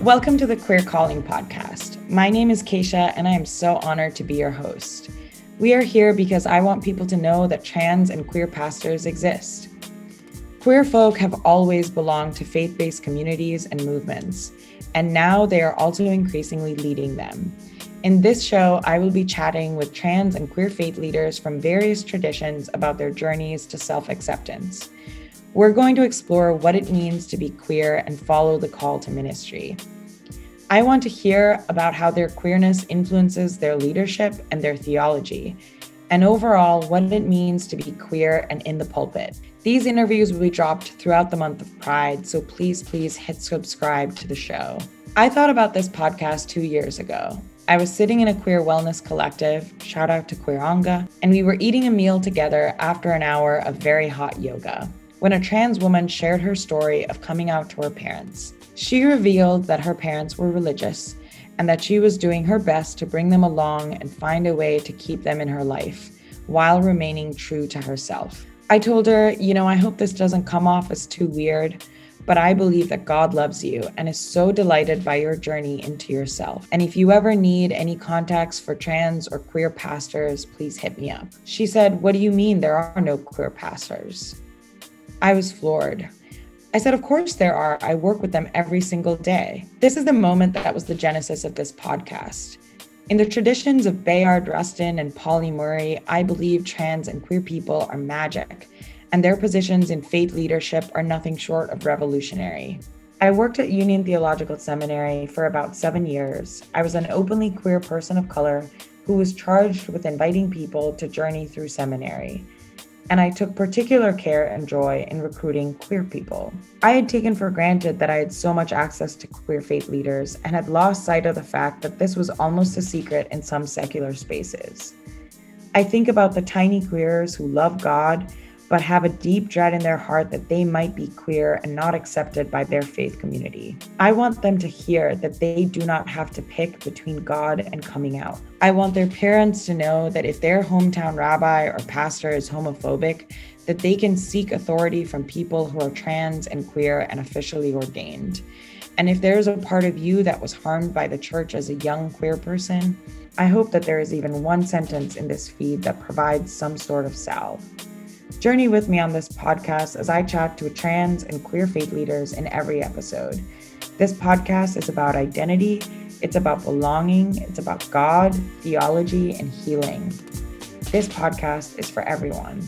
Welcome to the Queer Calling podcast. My name is Keshia, and I am so honored to be your host. We are here because I want people to know that trans and queer pastors exist. Queer folk have always belonged to faith based communities and movements, and now they are also increasingly leading them. In this show, I will be chatting with trans and queer faith leaders from various traditions about their journeys to self acceptance. We're going to explore what it means to be queer and follow the call to ministry. I want to hear about how their queerness influences their leadership and their theology, and overall, what it means to be queer and in the pulpit. These interviews will be dropped throughout the month of Pride, so please, please hit subscribe to the show. I thought about this podcast two years ago. I was sitting in a queer wellness collective, shout out to Queeranga, and we were eating a meal together after an hour of very hot yoga when a trans woman shared her story of coming out to her parents. She revealed that her parents were religious and that she was doing her best to bring them along and find a way to keep them in her life while remaining true to herself. I told her, you know, I hope this doesn't come off as too weird, but I believe that God loves you and is so delighted by your journey into yourself. And if you ever need any contacts for trans or queer pastors, please hit me up. She said, What do you mean there are no queer pastors? I was floored. I said, Of course there are. I work with them every single day. This is the moment that was the genesis of this podcast. In the traditions of Bayard Rustin and Pauli Murray, I believe trans and queer people are magic, and their positions in faith leadership are nothing short of revolutionary. I worked at Union Theological Seminary for about seven years. I was an openly queer person of color who was charged with inviting people to journey through seminary and I took particular care and joy in recruiting queer people. I had taken for granted that I had so much access to queer faith leaders and had lost sight of the fact that this was almost a secret in some secular spaces. I think about the tiny queers who love God but have a deep dread in their heart that they might be queer and not accepted by their faith community. I want them to hear that they do not have to pick between God and coming out. I want their parents to know that if their hometown rabbi or pastor is homophobic, that they can seek authority from people who are trans and queer and officially ordained. And if there's a part of you that was harmed by the church as a young queer person, I hope that there is even one sentence in this feed that provides some sort of salve. Journey with me on this podcast as I chat to trans and queer faith leaders in every episode. This podcast is about identity, it's about belonging, it's about God, theology, and healing. This podcast is for everyone.